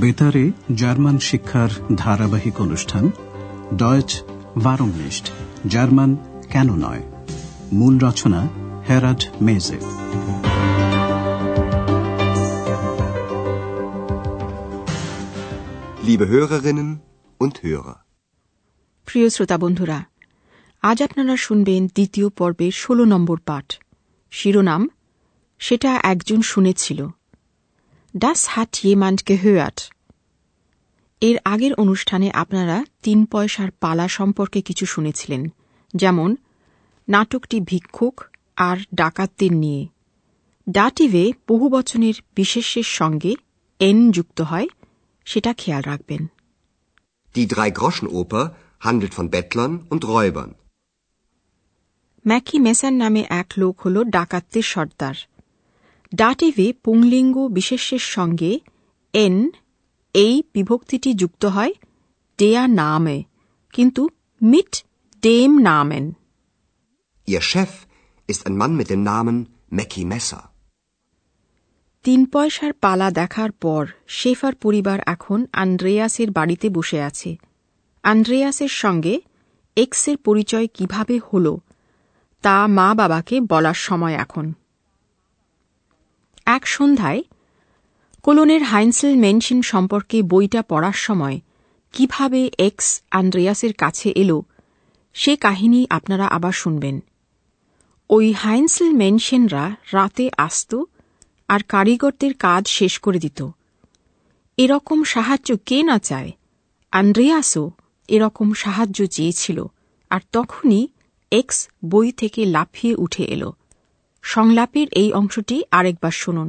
বেতারে জার্মান শিক্ষার ধারাবাহিক অনুষ্ঠান ডয়েচ ভারংনিষ্ঠ জার্মান কেন নয়? মূল রচনা হেরাড মেজে Liebe Hörerinnen und Hörer. প্রিয় শ্রোতা বন্ধুরা আজ আপনারা শুনবেন দ্বিতীয় পর্বের ষোলো নম্বর পাঠ। শিরোনাম সেটা একজন শুনেছিল। ডাস হাট জেমান্ড গেহয়াট এর আগের অনুষ্ঠানে আপনারা তিন পয়সার পালা সম্পর্কে কিছু শুনেছিলেন যেমন নাটকটি ভিক্ষুক আর ডাকাতদের নিয়ে। ডাটিভে বহু বচনের বিশেষের সঙ্গে এন যুক্ত হয় সেটা খেয়াল রাখবেন। Die Drei-Groschen-Oper handelt von Bettlern und Räubern. Mackie Messer নামে এক লোক হল ডাকাতদের সর্দার। ডাটিভে পুংলিঙ্গ বিশেষের সঙ্গে এন এই বিভক্তিটি যুক্ত হয় ডেয়া নামে কিন্তু মিট ডেম নামেন। Ihr Chef ist ein Mann mit dem Namen Mackie Messer. তিন পয়সার পালা দেখার পর শেফার পরিবার এখন আন্দ্রেয়াসের বাড়িতে বসে আছে। আন্দ্রেয়াসের সঙ্গে এক্সের পরিচয় কীভাবে হল তা মা বাবাকে বলার সময় এখন। এক সন্ধ্যায় কোলনের হাইন্সেল মেনশন সম্পর্কে বইটা পড়ার সময় কীভাবে এক্স আন্দ্রেয়াসের কাছে এলো, সে কাহিনী আপনারা আবার শুনবেন। ওই হাইন্সেল মেনশনরা রাতে আসত আর কারিগরদের কাজ শেষ করে দিত। এরকম সাহায্য কে না চায়? আন্দ্রেয়াসও এরকম সাহায্য চেয়েছিল আর তখনই এক্স বই থেকে লাফিয়ে উঠে এল। সংলাপের এই অংশটি আরেকবার শুনুন।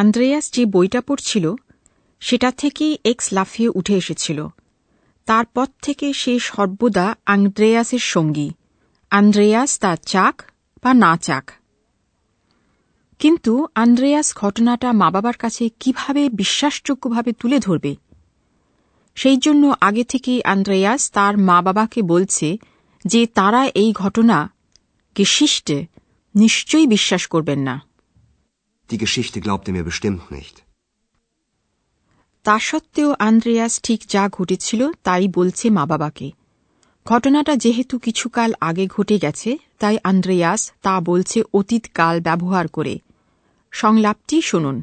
Andreas যে বইটা পড়ছিল, সেটা থেকেই এক্স লাফিয়ে উঠে এসেছিল। তারপর থেকে সে সর্বদা আন্দ্রেয়াসের সঙ্গী। আন্দ্রেয়াস তার চাক বা না চাক। কিন্তু আন্দ্রেয়াস ঘটনাটা মা বাবার কাছে কীভাবে বিশ্বাসযোগ্যভাবে তুলে ধরবে? সেই জন্য আগে থেকেই আন্দ্রেয়াস তার মা বাবাকে বলছে যে তারা এই ঘটনা গেশিষ্টে নিশ্চয়ই বিশ্বাস করবেন না। Die Geschichte glaubte ihr mir bestimmt nicht. তা সত্ত্বেও আন্দ্রেয়াস ঠিক যা ঘটেছিল তাই বলছে মা বাবাকে। ঘটনাটা যেহেতু কিছুকাল আগে ঘটে গেছে, তাই আন্দ্রেয়াস তা বলছে অতীতকাল ব্যবহার করে। সংলাপটি শুনুন।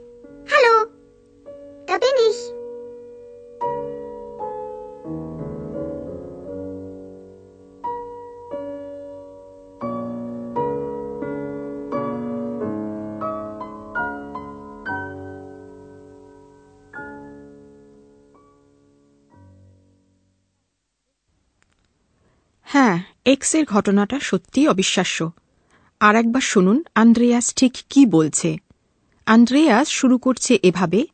এক্সের ঘটনাটা সত্যিই অবিশ্বাস্য। আর একবার শুনুন আন্দ্রেয়াস ঠিক কি বলছে? আন্দ্রেয়াস শুরু করছে এভাবে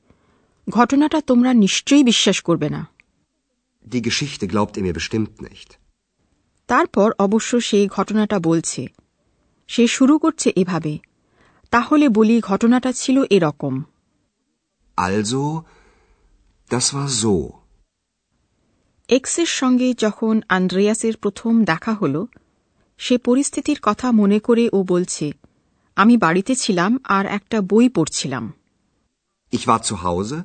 ঘটনাটা তোমরা নিশ্চয়ই বিশ্বাস করবে না। Die Geschichte glaubt ihr mir bestimmt nicht. তারপর অবশ্য সে ঘটনাটা বলছে। সে শুরু করছে এভাবে তাহলে বলি ঘটনাটা ছিল এরকম। Also, das war so. এক্সের সঙ্গে যখন আন্দ্রেয়াসের প্রথম দেখা হল সে পরিস্থিতির কথা মনে করে ও বলছে আমি বাড়িতে ছিলাম আর একটা বই পড়ছিলাম Ich war zu Hause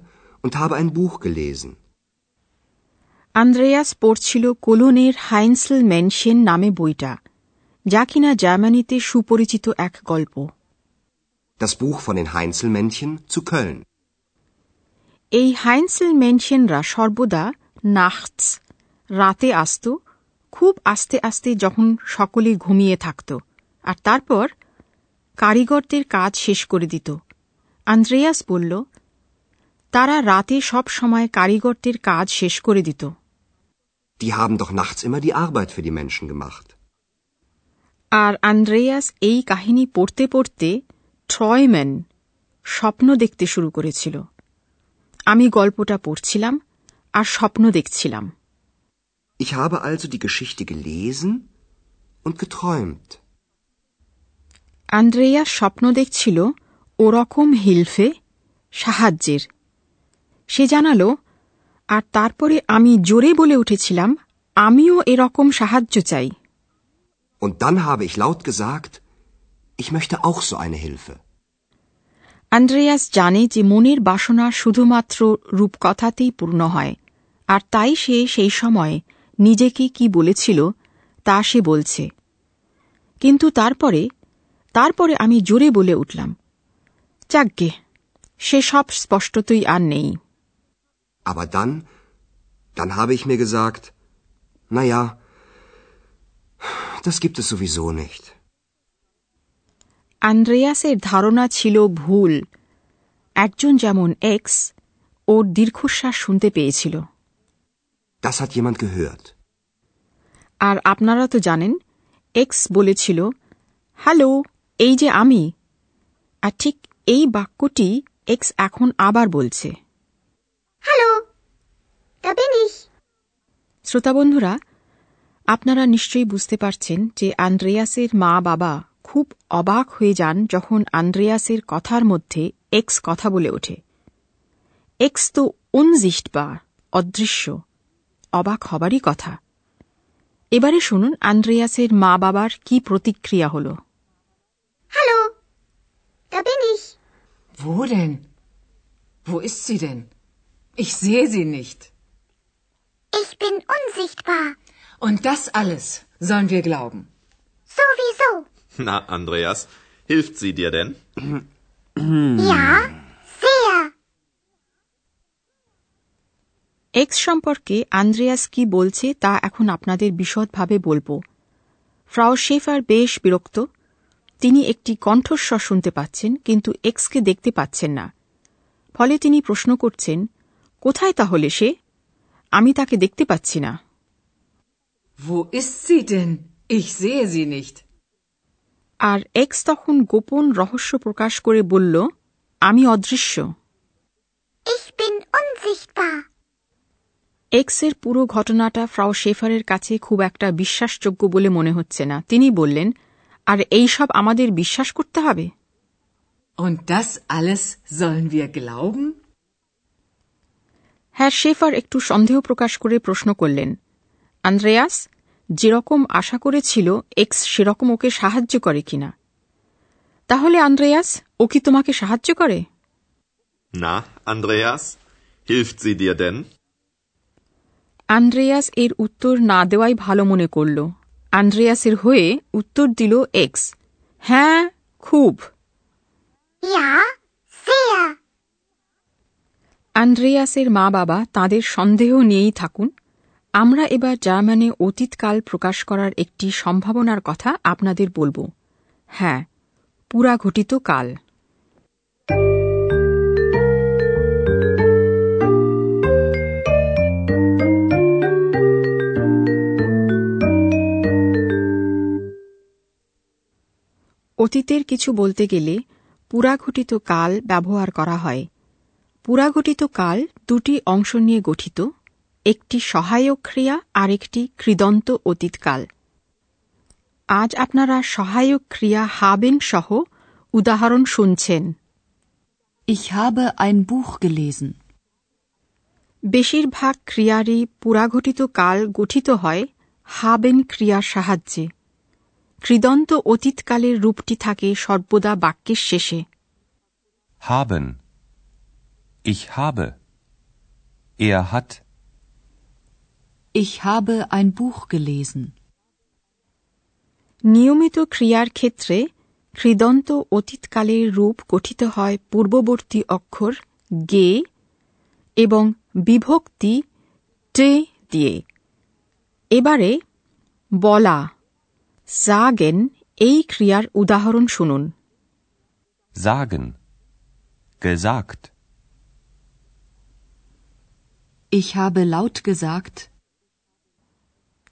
und habe ein Buch gelesen. Andreas পড়ছিল কোলোনের হাইন্সেল মেনশেন নামে বইটা যা কিনা জার্মানিতে সুপরিচিত এক গল্প Das Buch von den Heinzelmännchen zu Köln. এই হাইন্সেল মেনশেনরা সর্বদা নাখস রাতে আসত খুব আস্তে আস্তে যখন সকলে ঘুমিয়ে থাকত আর তারপর কারিগরদের কাজ শেষ করে দিত। আন্দ্রেয়াস বলল তারা রাতে সব সময় কারিগরদের কাজ শেষ করে দিত। Die haben doch nachts immer die Arbeit für die Menschen gemacht. আর আন্দ্রেয়াস এই কাহিনী পড়তে পড়তে ট্রয়ম্যান স্বপ্ন দেখতে শুরু করেছিল। আমি গল্পটা পড়ছিলাম আর স্বপ্ন দেখছিলাম Ich habe also die Geschichte gelesen und geträumt. Andrea স্বপ্ন দেখছিল ওরকম হিলফে সাহায্যের সে জানালো আর তারপরে আমি জোরে বলে উঠেছিলাম আমিও এরকম সাহায্য চাই Und dann habe ich laut gesagt, ich möchte auch so eine Hilfe. Andreas জানে যে মনের বাসনা শুধুমাত্র রূপকথাতেই পূর্ণ হয় আর তাই সে সেই সময় নিজেকে কি বলেছিল তা সে বলছে। কিন্তু তারপরে তারপরে আমি জোরে বলে উঠলাম যাগ্গে সে সব স্পষ্টতই আর নেই। Aber dann, dann habe ich mir gesagt, na ja, das gibt es sowieso nicht. আন্দ্রেয়াসের ধারণা ছিল ভুল। একজন যেমন এক্স ওর দীর্ঘশ্বাস শুনতে পেয়েছিল। Das hat jemand gehört. আর আপনারা তো জানেন এক্স বলেছিল হ্যালো এই যে আমি। আর ঠিক এই বাক্যটি এক্স এখন আবার বলছে। Hallo, da শ্রোতা বন্ধুরা আপনারা নিশ্চয়ই বুঝতে পারছেন যে আন্দ্রেয়াসের মা বাবা খুব অবাক হয়ে যান যখন আন্দ্রেয়াসের কথার মধ্যে এক্স কথা বলে ওঠে। এক্স তো উনজিষ্টবা অদৃশ্য। অবাক হবারই কথা এবারে শুনুন আন্দ্রেয়াসের মা বাবার কি প্রতিক্রিয়া হল Hallo, da bin ich. Wo denn? Wo ist sie denn? Ich sehe sie nicht. Ich bin unsichtbar. Und das alles sollen wir glauben. Sowieso. Na, Andreas, hilft sie dir denn? Ja, X সম্পর্কে Andreas কি বলছে তা এখন আপনাদের বিশদভাবে বলব Frau shepherd বেশ বিরক্ত তিনি একটি কণ্ঠস্বর শুনতে পাচ্ছেন কিন্তু এক্সকে দেখতে পাচ্ছেন না ফলে তিনি প্রশ্ন করছেন কোথায় তাহলে সে আমি তাকে দেখতে পাচ্ছি না Wo ist sie denn? Ich sehe sie nicht. আর এক্স তখন গোপন রহস্য প্রকাশ করে বলল আমি অদৃশ্য Ich bin unsichtbar. এক্সের পুরো ঘটনাটা ফ্রাও শেফারের কাছে খুব একটা বিশ্বাসযোগ্য বলে মনে হচ্ছে না তিনি বললেন আর এই সব আমাদের বিশ্বাস করতে হবে Und das alles sollen wir glauben? হ্যাঁ শেফার একটু সন্দেহ প্রকাশ করে প্রশ্ন করলেন আন্দ্রেয়াস যেরকম আশা করেছিল এক্স সেরকম ওকে সাহায্য করে কিনা তাহলে আন্দ্রেয়াস ও কি তোমাকে সাহায্য করে না Andreas, Hilft sie dir denn? Andreas এর উত্তর না দেওয়াই ভালো মনে করল। আন্দ্রেয়াসের হয়ে উত্তর দিল এক্স হ্যাঁ খুব. আন্দ্রেয়াসের মা বাবা তাদের সন্দেহ নিয়েই থাকুন। আমরা এবার জার্মানে অতীতকাল প্রকাশ করার একটি সম্ভাবনার কথা আপনাদের বলব। হ্যাঁ পুরাঘটিত কাল। অতীতের কিছু বলতে গেলে পুরাঘটিত কাল ব্যবহার করা হয়। পুরাঘটিত কাল দুটি অংশ নিয়ে গঠিত একটি সহায়ক ক্রিয়া আর একটি কৃদন্ত অতীতকাল আজ আপনারা সহায়ক ক্রিয়া হাবেন সহ উদাহরণ শুনছেন। Ich habe ein Buch gelesen. বেশিরভাগ ক্রিয়ারই পুরাঘটিত কাল গঠিত হয় হাবেন ক্রিয়ার সাহায্যে। কৃদন্ত অতীতকালের রূপটি থাকে সর্বদা বাক্যের শেষে Haben. Ich habe. Er hat. Ich habe ein Buch gelesen. নিয়মিত ক্রিয়ার ক্ষেত্রে কৃদন্ত অতীতকালের রূপ গঠিত হয় পূর্ববর্তী অক্ষর গে এবং বিভক্তি টে দিয়ে এবারে বলা জাগেন এই ক্রিয়ার উদাহরণ শুনুন Sagen. Gesagt. Ich habe laut gesagt.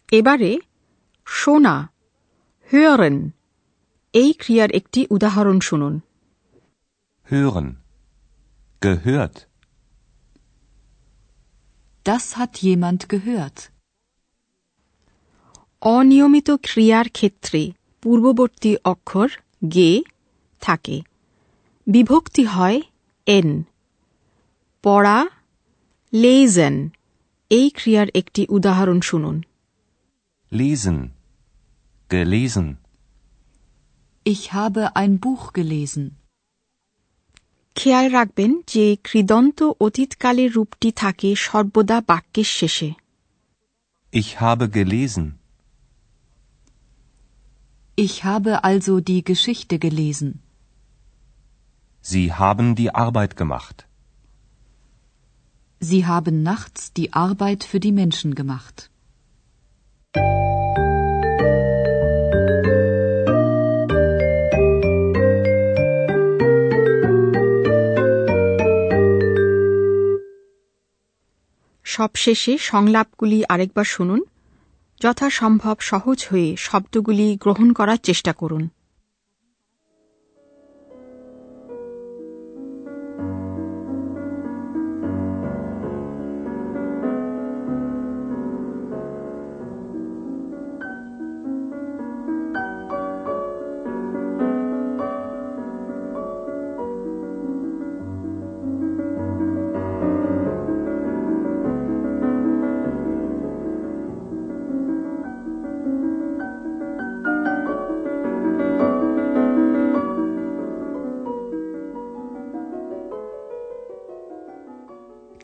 এবারে শোনা hören এই ক্রিয়ার একটি উদাহরণ শুনুন Hören. Gehört. Das hat jemand gehört. অনিয়মিত ক্রিয়ার ক্ষেত্রে পূর্ববর্তী অক্ষর গে থাকে বিভক্তি হয় এন পড়া লেজেন এই ক্রিয়ার একটি উদাহরণ শুনুন Lesen. Gelesen. Ich habe ein Buch gelesen. খেয়াল রাখবেন যে কৃদন্ত অতীতকালের রূপটি থাকে সর্বদা বাক্যের শেষে Ich habe gelesen. Ich habe also die Geschichte gelesen. Sie haben die Arbeit gemacht. Sie haben nachts die Arbeit für die Menschen gemacht. সবশেষে সংলাপগুলি আরেকবার শুনুন যথাসম্ভব সহজ হয়ে শব্দগুলি গ্রহণ করার চেষ্টা করুন।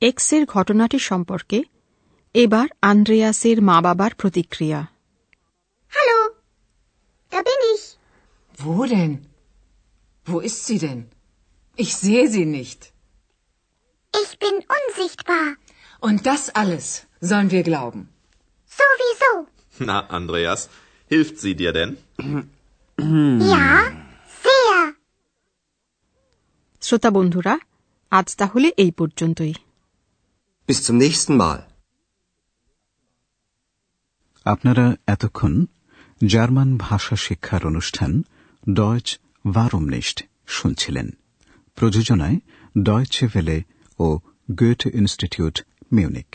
এক্সের ঘটনাটি সম্পর্কে এবার আন্দ্রেয়াসের মা বাবার প্রতিক্রিয়া Hallo, da bin ich. Wo denn? Wo ist sie denn? Ich sehe sie nicht. Ich bin unsichtbar. Und das alles sollen wir glauben. Sowieso. Na, Andreas, hilft sie dir denn? Ja, sehr. শ্রোতা বন্ধুরা আজ তাহলে এই পর্যন্তই Bis zum nächsten Mal. আপনারা এতক্ষণ German ভাষা শিক্ষার অনুষ্ঠান ডয়চ ভারমনিস্ট শুনছিলেন প্রযোজনায় ডয়চে ভেলে ও গোয়েট ইনস্টিটিউট মিউনিক